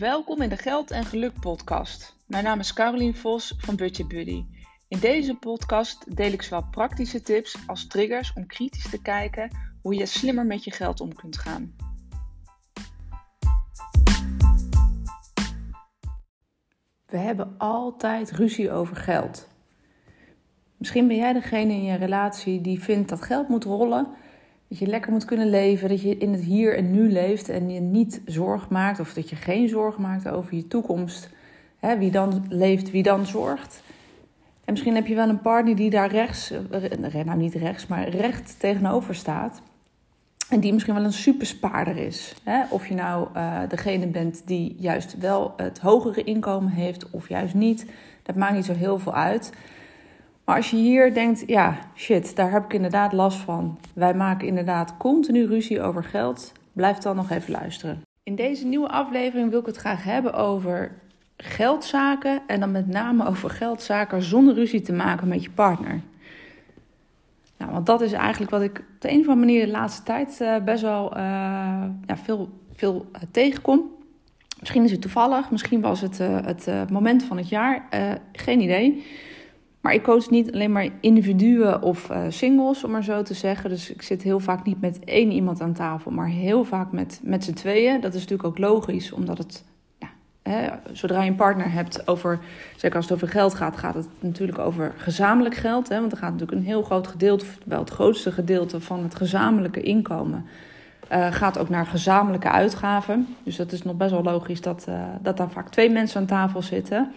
Welkom in de Geld en Geluk podcast. Mijn naam is Carolien Vos van Budget Buddy. In deze podcast deel ik zowel praktische tips als triggers om kritisch te kijken hoe je slimmer met je geld om kunt gaan. We hebben altijd ruzie over geld. Misschien ben jij degene in je relatie die vindt dat geld moet rollen, dat je lekker moet kunnen leven, dat je in het hier en nu leeft en je niet zorg maakt of dat je geen zorg maakt over je toekomst. wie dan leeft, wie dan zorgt. En misschien heb je wel een partner die daar rechts, eh, nou niet rechts, maar recht tegenover staat. En die misschien wel een superspaarder is. Of je nou uh, degene bent die juist wel het hogere inkomen heeft of juist niet. Dat maakt niet zo heel veel uit. Maar als je hier denkt, ja, shit, daar heb ik inderdaad last van. Wij maken inderdaad continu ruzie over geld. Blijf dan nog even luisteren. In deze nieuwe aflevering wil ik het graag hebben over geldzaken. En dan met name over geldzaken zonder ruzie te maken met je partner. Nou, want dat is eigenlijk wat ik op de een of andere manier de laatste tijd uh, best wel uh, ja, veel, veel uh, tegenkom. Misschien is het toevallig, misschien was het het moment van het jaar, geen idee. Maar ik coach niet alleen maar individuen of uh, singles, om maar zo te zeggen. Dus ik zit heel vaak niet met één iemand aan tafel, maar heel vaak met, met z'n tweeën. Dat is natuurlijk ook logisch, omdat het, ja, hè, zodra je een partner hebt over, zeker als het over geld gaat, gaat het natuurlijk over gezamenlijk geld. Hè, want er gaat natuurlijk een heel groot gedeelte, wel het grootste gedeelte van het gezamenlijke inkomen, uh, gaat ook naar gezamenlijke uitgaven. Dus dat is nog best wel logisch dat, uh, dat daar vaak twee mensen aan tafel zitten.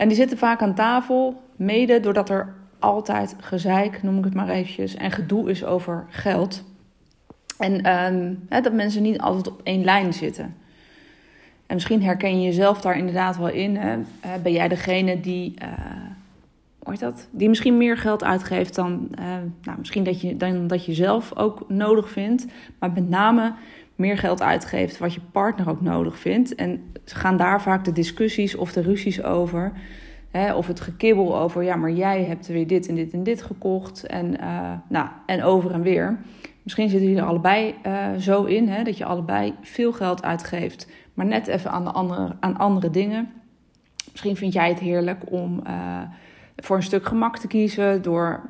En die zitten vaak aan tafel, mede doordat er altijd gezeik, noem ik het maar eventjes, en gedoe is over geld. En ehm, dat mensen niet altijd op één lijn zitten. En misschien herken je jezelf daar inderdaad wel in. Hè? ben jij degene die, uh, hoe heet dat? die misschien meer geld uitgeeft dan, uh, nou, misschien dat je, dan dat je zelf ook nodig vindt. Maar met name meer geld uitgeeft wat je partner ook nodig vindt. En gaan daar vaak de discussies of de ruzies over. Hè, of het gekibbel over, ja, maar jij hebt weer dit en dit en dit gekocht. En, uh, nou, en over en weer. Misschien zitten jullie er allebei uh, zo in, hè, dat je allebei veel geld uitgeeft, maar net even aan, de andere, aan andere dingen. Misschien vind jij het heerlijk om uh, voor een stuk gemak te kiezen door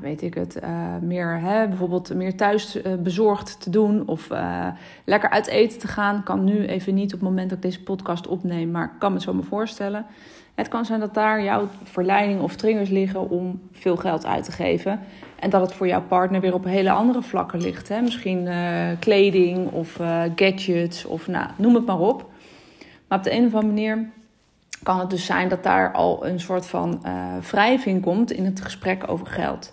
weet ik het, uh, meer, hè, bijvoorbeeld meer thuis uh, bezorgd te doen of uh, lekker uit eten te gaan. Kan nu even niet op het moment dat ik deze podcast opneem, maar ik kan me zo me voorstellen. Het kan zijn dat daar jouw verleiding of triggers liggen om veel geld uit te geven. En dat het voor jouw partner weer op hele andere vlakken ligt. Hè? Misschien kleding of gadgets of nou, noem het maar op. Maar op de een of andere manier kan het dus zijn dat daar al een soort van uh, wrijving komt in het gesprek over geld.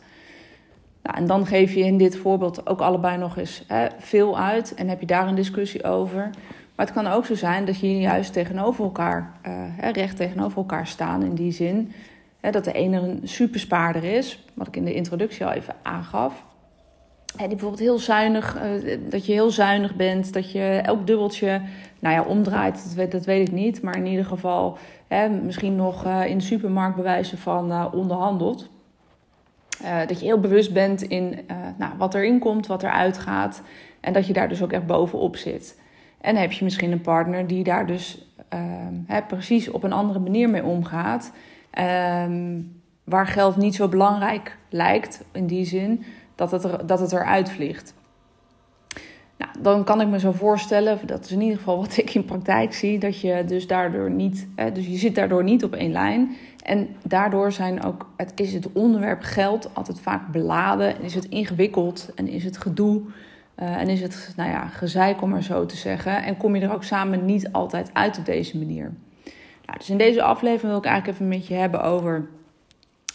Nou, en dan geef je in dit voorbeeld ook allebei nog eens hè, veel uit en heb je daar een discussie over. Maar het kan ook zo zijn dat je juist tegenover elkaar, uh, recht tegenover elkaar staan in die zin. Hè, dat de ene een superspaarder is, wat ik in de introductie al even aangaf. Die bijvoorbeeld heel zuinig, uh, dat je heel zuinig bent, dat je elk dubbeltje, nou ja, omdraait, dat weet, dat weet ik niet. Maar in ieder geval hè, misschien nog uh, in de supermarkt bewijzen van uh, onderhandeld. dat je heel bewust bent in nou, wat erin komt, wat eruit gaat. En dat je daar dus ook echt bovenop zit. En heb je misschien een partner die daar dus ehm, hè, precies op een andere manier mee omgaat. Ehm, waar geld niet zo belangrijk lijkt in die zin dat het, er, dat het eruit vliegt. Nou, dan kan ik me zo voorstellen, dat is in ieder geval wat ik in praktijk zie, dat je dus daardoor niet, hè, dus je zit daardoor niet op één lijn. En daardoor zijn ook, het, is het onderwerp geld altijd vaak beladen, en is het ingewikkeld en is het gedoe. Uh, en is het, nou ja, gezeik om maar zo te zeggen. En kom je er ook samen niet altijd uit op deze manier. Nou, dus in deze aflevering wil ik eigenlijk even met je hebben over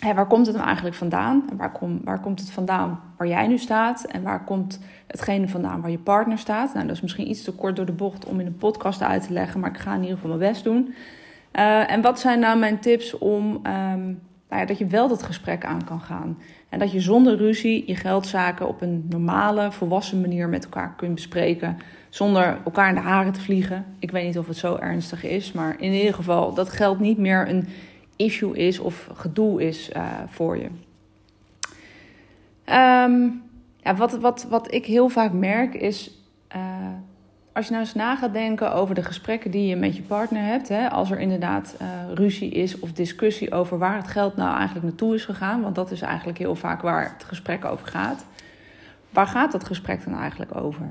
waar komt het nou eigenlijk vandaan? Waar, kom, waar komt het vandaan waar jij nu staat? En waar komt hetgene vandaan waar je partner staat? Nou, dat is misschien iets te kort door de bocht om in een podcast uit te leggen, maar ik ga in ieder geval mijn best doen. Uh, en wat zijn nou mijn tips om um, nou ja, dat je wel dat gesprek aan kan gaan? En dat je zonder ruzie je geldzaken op een normale, volwassen manier met elkaar kunt bespreken. Zonder elkaar in de haren te vliegen. Ik weet niet of het zo ernstig is, maar in ieder geval, dat geldt niet meer een issue is of gedoe is uh, voor je. Um, ja, wat, wat, wat ik heel vaak merk is uh, als je nou eens na gaat denken over de gesprekken die je met je partner hebt, hè, als er inderdaad uh, ruzie is of discussie over waar het geld nou eigenlijk naartoe is gegaan, want dat is eigenlijk heel vaak waar het gesprek over gaat. Waar gaat dat gesprek dan eigenlijk over?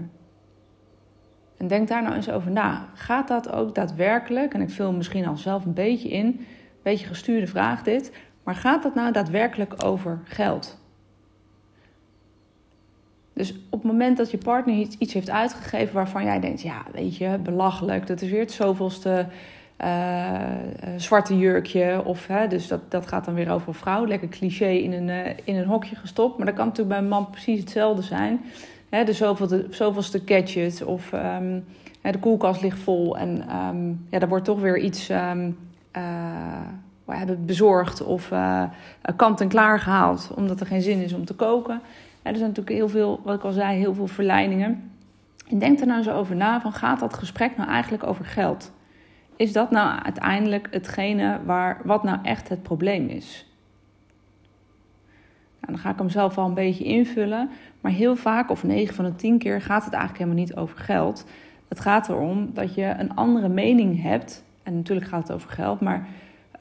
En denk daar nou eens over na. Gaat dat ook daadwerkelijk, en ik vul misschien al zelf een beetje in, beetje gestuurde vraag dit, maar gaat dat nou daadwerkelijk over geld? Dus op het moment dat je partner iets, heeft uitgegeven waarvan jij denkt, ja, weet je, belachelijk, dat is weer het zoveelste uh, zwarte jurkje. Of, hè, dus dat, dat gaat dan weer over een vrouw, lekker cliché in een, uh, in een hokje gestopt. Maar dat kan natuurlijk bij een man precies hetzelfde zijn. Hè, de zoveelste, zoveelste gadget of um, hè, de koelkast ligt vol en um, ja, daar wordt toch weer iets um, we hebben bezorgd of kant en klaar gehaald omdat er geen zin is om te koken er zijn natuurlijk heel veel, wat ik al zei, heel veel verleidingen. En denk er nou eens over na: van gaat dat gesprek nou eigenlijk over geld? Is dat nou uiteindelijk hetgene waar, wat nou echt het probleem is? Nou, dan ga ik hem zelf al een beetje invullen. Maar heel vaak, of 9 van de 10 keer, gaat het eigenlijk helemaal niet over geld. Het gaat erom dat je een andere mening hebt. En natuurlijk gaat het over geld, maar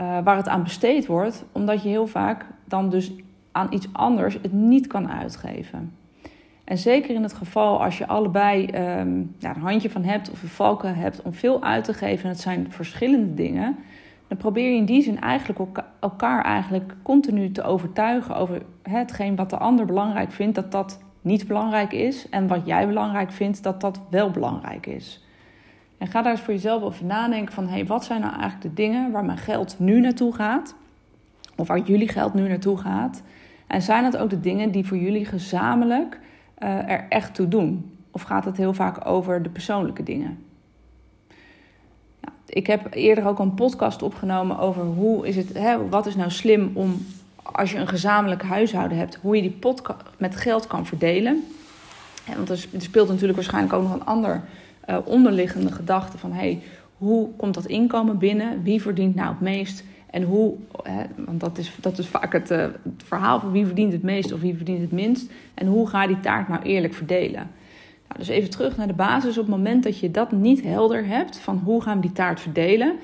uh, waar het aan besteed wordt, omdat je heel vaak dan dus aan iets anders het niet kan uitgeven. En zeker in het geval als je allebei um, ja, een handje van hebt of een valken hebt om veel uit te geven, en het zijn verschillende dingen, dan probeer je in die zin eigenlijk elkaar eigenlijk continu te overtuigen over hetgeen wat de ander belangrijk vindt, dat dat niet belangrijk is. En wat jij belangrijk vindt, dat dat wel belangrijk is. En ga daar eens voor jezelf over nadenken van, hey, wat zijn nou eigenlijk de dingen waar mijn geld nu naartoe gaat? Of waar jullie geld nu naartoe gaat? En zijn dat ook de dingen die voor jullie gezamenlijk uh, er echt toe doen? Of gaat het heel vaak over de persoonlijke dingen? Ik heb eerder ook een podcast opgenomen over hoe is het, hè, wat is nou slim om als je een gezamenlijk huishouden hebt, hoe je die pot met geld kan verdelen. want er speelt natuurlijk waarschijnlijk ook nog een ander uh, onderliggende gedachte van hey, hoe komt dat inkomen binnen? Wie verdient nou het meest? En hoe, hè, want dat is, dat is vaak het, uh, het, verhaal van wie verdient het meest of wie verdient het minst. En hoe ga je die taart nou eerlijk verdelen? Nou, dus even terug naar de basis. Op het moment dat je dat niet helder hebt, van hoe gaan we die taart verdelen,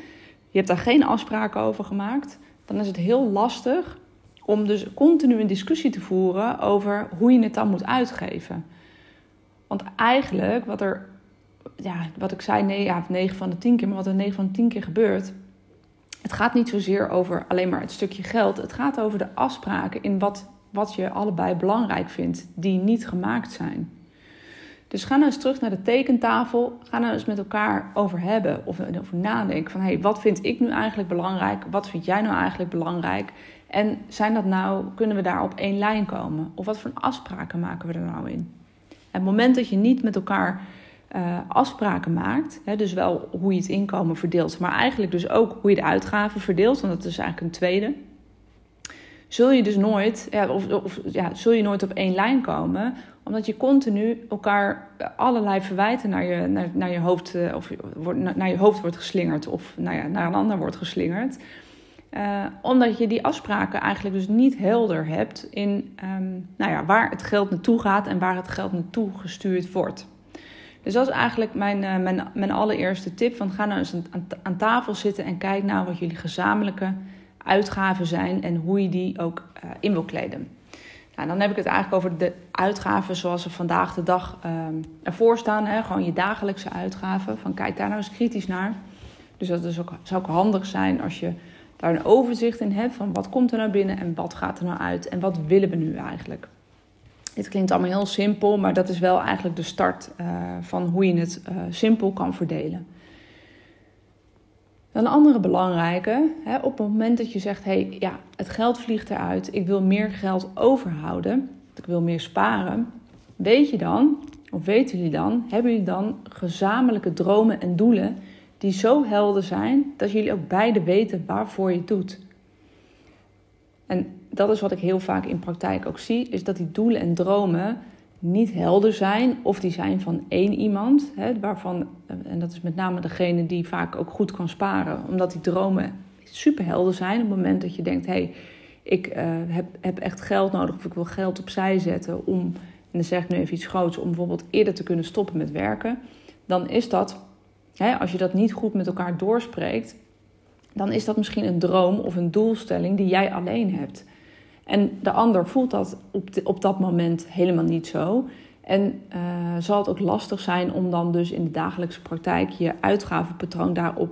je hebt daar geen afspraken over gemaakt, dan is het heel lastig om dus continu een discussie te voeren over hoe je het dan moet uitgeven. Want eigenlijk, wat er, ja, wat ik zei, nee, ja, 9 van de 10 keer, maar wat er 9 van de 10 keer gebeurt, het gaat niet zozeer over alleen maar het stukje geld. Het gaat over de afspraken in wat, wat je allebei belangrijk vindt, die niet gemaakt zijn. Dus ga nou eens terug naar de tekentafel. Ga nou eens met elkaar over hebben of over nadenken van hey, wat vind ik nu eigenlijk belangrijk? Wat vind jij nou eigenlijk belangrijk? En zijn dat nou, kunnen we daar op één lijn komen? Of wat voor afspraken maken we er nou in? Het moment dat je niet met elkaar uh, afspraken maakt. Hè, dus wel hoe je het inkomen verdeelt, maar eigenlijk dus ook hoe je de uitgaven verdeelt, want dat is eigenlijk een tweede. Zul je dus nooit, ja, of, of ja, zul je nooit op één lijn komen, omdat je continu elkaar allerlei verwijten naar je, naar, naar je, hoofd, uh, of, naar je hoofd wordt geslingerd, of nou ja, naar een ander wordt geslingerd. Uh, omdat je die afspraken eigenlijk dus niet helder hebt in um, nou ja, waar het geld naartoe gaat en waar het geld naartoe gestuurd wordt. Dus dat is eigenlijk mijn, uh, mijn, mijn allereerste tip. Van ga nou eens aan, tafel zitten en kijk naar wat jullie gezamenlijke uitgaven zijn en hoe je die ook uh, in wil kleden. Nou, dan heb ik het eigenlijk over de uitgaven zoals ze vandaag de dag uh, ervoor staan. Hè? Gewoon je dagelijkse uitgaven. Van kijk daar nou eens kritisch naar. Dus dat is ook, zou ook handig zijn als je daar een overzicht in hebt van wat komt er nou binnen en wat gaat er nou uit en wat willen we nu eigenlijk. Dit klinkt allemaal heel simpel, maar dat is wel eigenlijk de start uh, van hoe je het uh, simpel kan verdelen. Een andere belangrijke, hè, op het moment dat je zegt: hé, hey, ja, het geld vliegt eruit, ik wil meer geld overhouden, ik wil meer sparen. Weet je dan, of weten jullie dan, hebben jullie dan gezamenlijke dromen en doelen die zo helder zijn dat jullie ook beide weten waarvoor je het doet? En dat is wat ik heel vaak in praktijk ook zie, is dat die doelen en dromen niet helder zijn of die zijn van één iemand, hè, waarvan, en dat is met name degene die vaak ook goed kan sparen, omdat die dromen super helder zijn op het moment dat je denkt, hé, hey, ik uh, heb, heb echt geld nodig of ik wil geld opzij zetten om, en dan zeg ik nu even iets groots, om bijvoorbeeld eerder te kunnen stoppen met werken, dan is dat, hè, als je dat niet goed met elkaar doorspreekt, dan is dat misschien een droom of een doelstelling die jij alleen hebt. En de ander voelt dat op, op dat moment helemaal niet zo. En uh, zal het ook lastig zijn om dan dus in de dagelijkse praktijk je uitgavenpatroon daarop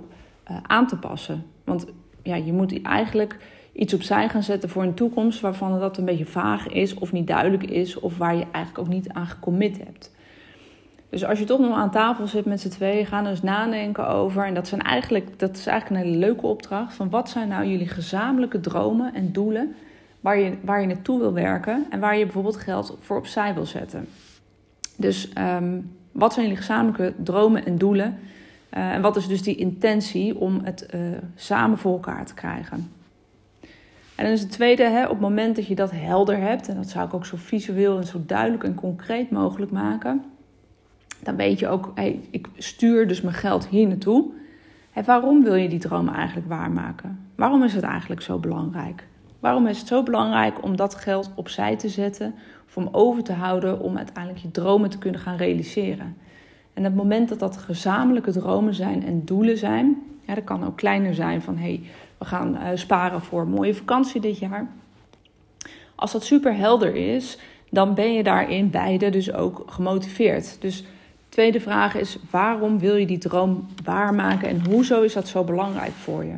uh, aan te passen. Want ja, je moet eigenlijk iets opzij gaan zetten voor een toekomst waarvan dat een beetje vaag is of niet duidelijk is of waar je eigenlijk ook niet aan gecommit hebt. Dus als je toch nog aan tafel zit met z'n tweeën, gaan er eens nadenken over. En dat, zijn eigenlijk, dat is eigenlijk een hele leuke opdracht. Van wat zijn nou jullie gezamenlijke dromen en doelen waar je, waar je naartoe wil werken en waar je bijvoorbeeld geld voor opzij wil zetten. Dus um, wat zijn jullie gezamenlijke dromen en doelen? Uh, en wat is dus die intentie om het uh, samen voor elkaar te krijgen? En dan is het tweede, hè, op het moment dat je dat helder hebt, en dat zou ik ook zo visueel en zo duidelijk en concreet mogelijk maken, dan weet je ook, hey, ik stuur dus mijn geld hier naartoe. En waarom wil je die droom eigenlijk waarmaken? Waarom is het eigenlijk zo belangrijk? Waarom is het zo belangrijk om dat geld opzij te zetten of om over te houden om uiteindelijk je dromen te kunnen gaan realiseren? En het moment dat dat gezamenlijke dromen zijn en doelen zijn, ja, dat kan ook kleiner zijn van hey, we gaan uh, sparen voor een mooie vakantie dit jaar. Als dat super helder is, dan ben je daarin beide dus ook gemotiveerd. Dus tweede vraag is: waarom wil je die droom waarmaken en hoezo is dat zo belangrijk voor je?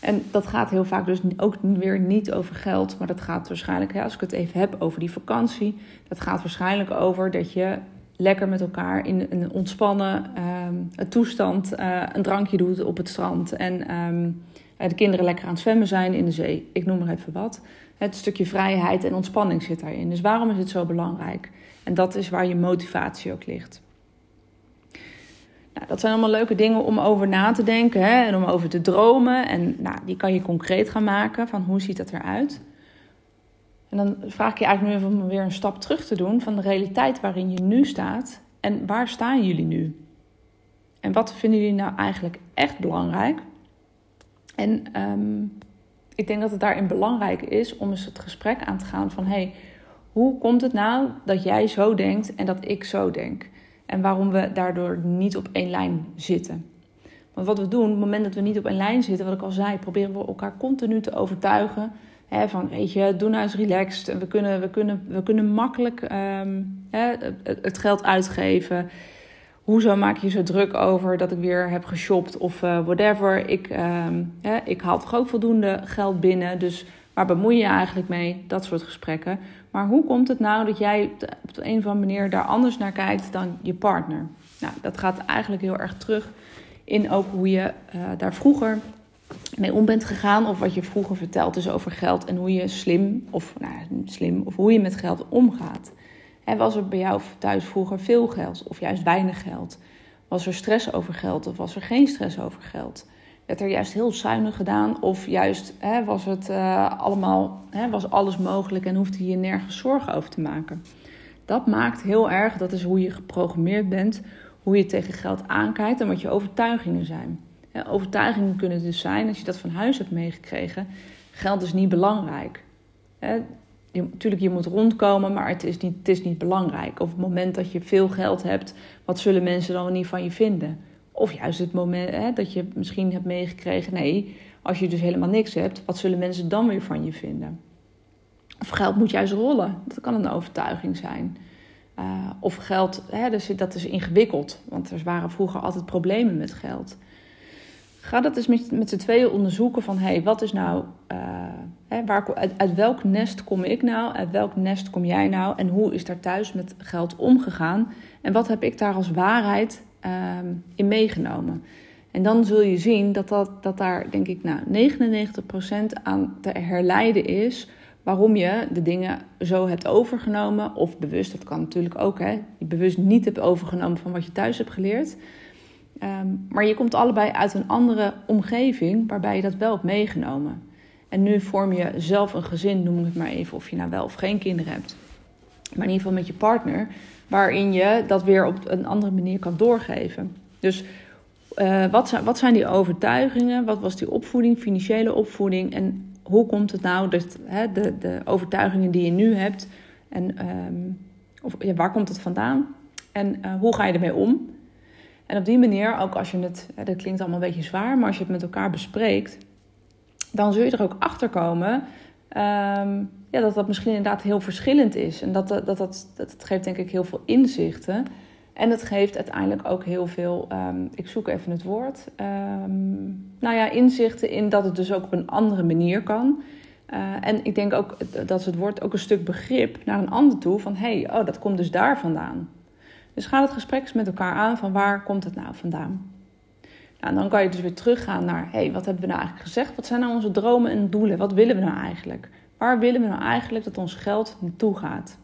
En dat gaat heel vaak dus ook weer niet over geld, maar dat gaat waarschijnlijk, als ik het even heb over die vakantie, dat gaat waarschijnlijk over dat je lekker met elkaar in een ontspannen um, toestand uh, een drankje doet op het strand en um, de kinderen lekker aan het zwemmen zijn in de zee. Ik noem maar even wat. Het stukje vrijheid en ontspanning zit daarin. Dus waarom is het zo belangrijk? En dat is waar je motivatie ook ligt. Nou, dat zijn allemaal leuke dingen om over na te denken hè, en om over te dromen. En nou, die kan je concreet gaan maken van hoe ziet dat eruit. En dan vraag ik je eigenlijk nu even om weer een stap terug te doen van de realiteit waarin je nu staat. En waar staan jullie nu? En wat vinden jullie nou eigenlijk echt belangrijk? En um, ik denk dat het daarin belangrijk is om eens het gesprek aan te gaan van... hey, hoe komt het nou dat jij zo denkt en dat ik zo denk? En waarom we daardoor niet op één lijn zitten. Want wat we doen, op het moment dat we niet op één lijn zitten, wat ik al zei, proberen we elkaar continu te overtuigen. Hè, van weet je, doe nou eens relaxed. We kunnen, we kunnen, we kunnen makkelijk um, hè, het geld uitgeven. Hoezo maak je zo druk over dat ik weer heb geshopt of uh, whatever? Ik, um, hè, ik haal toch ook voldoende geld binnen. Dus waar bemoei je eigenlijk mee? Dat soort gesprekken. Maar hoe komt het nou dat jij op de een of andere manier daar anders naar kijkt dan je partner? Nou, dat gaat eigenlijk heel erg terug in ook hoe je uh, daar vroeger mee om bent gegaan. Of wat je vroeger verteld is over geld en hoe je slim of, nou, slim, of hoe je met geld omgaat. En was er bij jou thuis vroeger veel geld of juist weinig geld? Was er stress over geld of was er geen stress over geld? Werd er juist heel zuinig gedaan? Of juist hè, was het uh, allemaal, hè, was alles mogelijk en hoefde je nergens zorgen over te maken? Dat maakt heel erg, dat is hoe je geprogrammeerd bent, hoe je tegen geld aankijkt en wat je overtuigingen zijn. Ja, overtuigingen kunnen dus zijn, als je dat van huis hebt meegekregen, geld is niet belangrijk. Hè, je, natuurlijk, je moet rondkomen, maar het is, niet, het is niet belangrijk. Of op het moment dat je veel geld hebt, wat zullen mensen dan niet van je vinden? Of juist het moment hè, dat je misschien hebt meegekregen: nee, als je dus helemaal niks hebt, wat zullen mensen dan weer van je vinden? Of geld moet juist rollen. Dat kan een overtuiging zijn. Uh, of geld, hè, dus dat is ingewikkeld, want er waren vroeger altijd problemen met geld. Ga dat eens met, met z'n tweeën onderzoeken van, hey, wat is nou, uh, hè, waar, uit, uit, welk nest kom ik nou, uit welk nest kom jij nou en hoe is daar thuis met geld omgegaan en wat heb ik daar als waarheid um, in meegenomen. En dan zul je zien dat, dat, dat daar, denk ik, nou, 99% aan te herleiden is waarom je de dingen zo hebt overgenomen. Of bewust, dat kan natuurlijk ook, hè. Je bewust niet hebt overgenomen van wat je thuis hebt geleerd. Um, maar je komt allebei uit een andere omgeving waarbij je dat wel hebt meegenomen. En nu vorm je zelf een gezin, noem ik het maar even, of je nou wel of geen kinderen hebt. Maar in ieder geval met je partner waarin je dat weer op een andere manier kan doorgeven. Dus uh, wat, zijn, wat zijn die overtuigingen? Wat was die opvoeding, financiële opvoeding? En hoe komt het nou dat hè, de, de overtuigingen die je nu hebt, en, um, of, ja, waar komt het vandaan? En uh, hoe ga je ermee om? En op die manier, ook als je het, dat klinkt allemaal een beetje zwaar, maar als je het met elkaar bespreekt, dan zul je er ook achter komen um, ja, dat dat misschien inderdaad heel verschillend is. En dat, dat, dat, dat, geeft denk ik heel veel inzichten. En het geeft uiteindelijk ook heel veel, um, ik zoek even het woord, um, nou ja, inzichten in dat het dus ook op een andere manier kan. Uh, en ik denk ook dat het woord ook een stuk begrip naar een ander toe van hé, hey, oh, dat komt dus daar vandaan. Dus ga het gesprek eens met elkaar aan van waar komt het nou vandaan? Nou, dan kan je dus weer teruggaan naar hé, hey, wat hebben we nou eigenlijk gezegd? Wat zijn nou onze dromen en doelen? Wat willen we nou eigenlijk? Waar willen we nou eigenlijk dat ons geld naartoe gaat?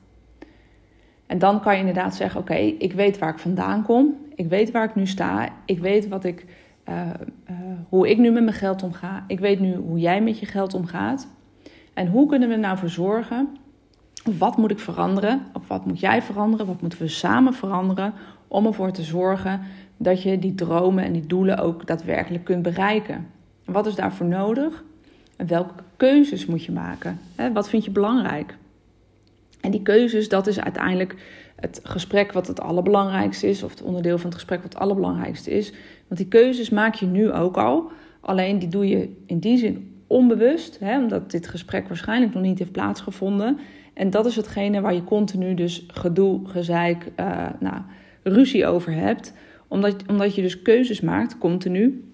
En dan kan je inderdaad zeggen: Oké, ik weet waar ik vandaan kom. Ik weet waar ik nu sta. Ik weet wat ik, uh, uh, hoe ik nu met mijn geld omga. Ik weet nu hoe jij met je geld omgaat. En hoe kunnen we er nou voor zorgen? Wat moet ik veranderen? Of wat moet jij veranderen? Wat moeten we samen veranderen om ervoor te zorgen dat je die dromen en die doelen ook daadwerkelijk kunt bereiken? wat is daarvoor nodig? En welke keuzes moet je maken? Wat vind je belangrijk? En die keuzes, dat is uiteindelijk het gesprek wat het allerbelangrijkste is, of het onderdeel van het gesprek wat het allerbelangrijkste is. Want die keuzes maak je nu ook al, alleen die doe je in die zin onbewust, hè, omdat dit gesprek waarschijnlijk nog niet heeft plaatsgevonden. En dat is hetgene waar je continu dus gedoe, gezeik, uh, nou, ruzie over hebt. Omdat, omdat je dus keuzes maakt, continu,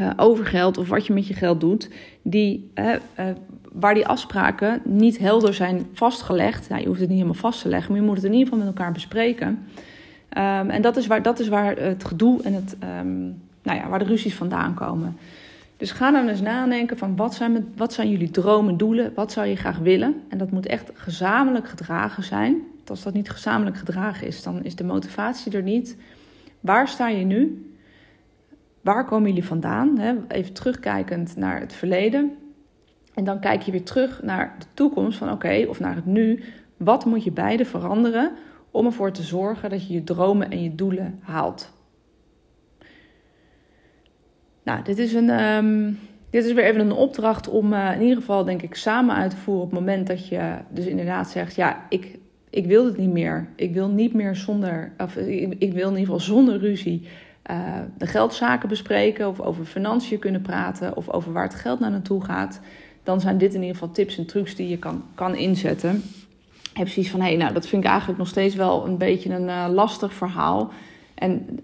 uh, over geld of wat je met je geld doet, die, uh, waar die afspraken niet helder zijn vastgelegd. Nou, je hoeft het niet helemaal vast te leggen, maar je moet het in ieder geval met elkaar bespreken. Um, en dat is waar, dat is waar het gedoe en het, um, nou ja, waar de ruzies vandaan komen. Dus ga dan eens nadenken van wat zijn, wat zijn jullie dromen, doelen, wat zou je graag willen? En dat moet echt gezamenlijk gedragen zijn. Want als dat niet gezamenlijk gedragen is, dan is de motivatie er niet. Waar sta je nu? Waar komen jullie vandaan? Even terugkijkend naar het verleden. En dan kijk je weer terug naar de toekomst van oké, of naar het nu. Wat moet je beide veranderen om ervoor te zorgen dat je je dromen en je doelen haalt? Nou, dit is, een, um, dit is weer even een opdracht om uh, in ieder geval, denk ik, samen uit te voeren op het moment dat je dus inderdaad zegt: Ja, ik, ik wil het niet meer. Ik wil niet meer zonder, of ik, ik wil in ieder geval zonder ruzie uh, de geldzaken bespreken of over financiën kunnen praten of over waar het geld naar naartoe gaat, dan zijn dit in ieder geval tips en trucs die je kan, kan inzetten. Heb zoiets van, hé, hey, nou, dat vind ik eigenlijk nog steeds wel een beetje een lastig verhaal. En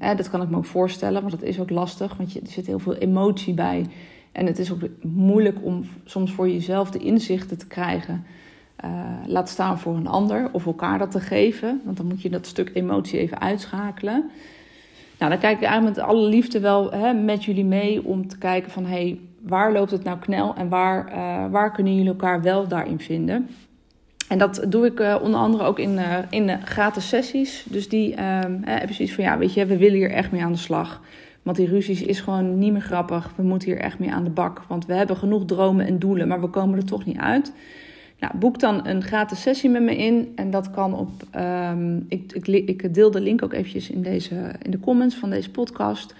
uh, dat kan ik me ook voorstellen, maar dat is ook lastig, want je, er zit heel veel emotie bij. En het is ook moeilijk om soms voor jezelf de inzichten te krijgen. Uh, laat staan voor een ander of elkaar dat te geven. Want dan moet je dat stuk emotie even uitschakelen. Nou, dan kijk ik eigenlijk met alle liefde wel hè, met jullie mee om te kijken van... Hey, waar loopt het nou knel en waar, uh, waar kunnen jullie elkaar wel daarin vinden? En dat doe ik uh, onder andere ook in, uh, in gratis sessies. Dus die heb je zoiets van, ja, weet je, we willen hier echt mee aan de slag. Want die ruzies is gewoon niet meer grappig. We moeten hier echt mee aan de bak. Want we hebben genoeg dromen en doelen, maar we komen er toch niet uit. Nou, boek dan een gratis sessie met me in. En dat kan op. Um, ik, ik, ik, deel de link ook eventjes in, deze, in de comments van deze podcast.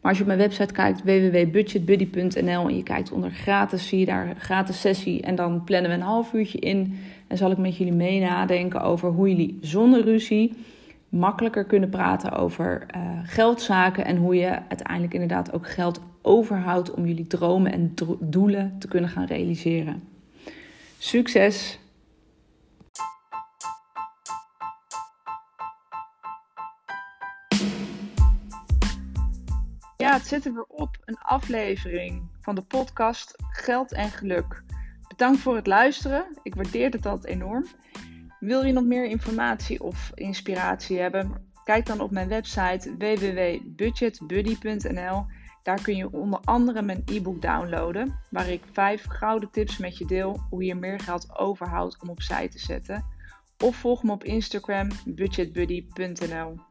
Maar als je op mijn website kijkt, www.budgetbuddy.nl en je kijkt onder gratis, zie je daar gratis sessie. En dan plannen we een half uurtje in. En zal ik met jullie mee nadenken over hoe jullie zonder ruzie makkelijker kunnen praten over uh, geldzaken. En hoe je uiteindelijk inderdaad ook geld overhoudt om jullie dromen en doelen te kunnen gaan realiseren. Succes! Ja, het zit er weer op. Een aflevering van de podcast Geld en Geluk. Bedankt voor het luisteren. Ik waardeer het altijd enorm. Wil je nog meer informatie of inspiratie hebben? Kijk dan op mijn website www.budgetbuddy.nl. Daar kun je onder andere mijn e-book downloaden, waar ik vijf gouden tips met je deel hoe je meer geld overhoudt om opzij te zetten. Of volg me op Instagram budgetbuddy.nl.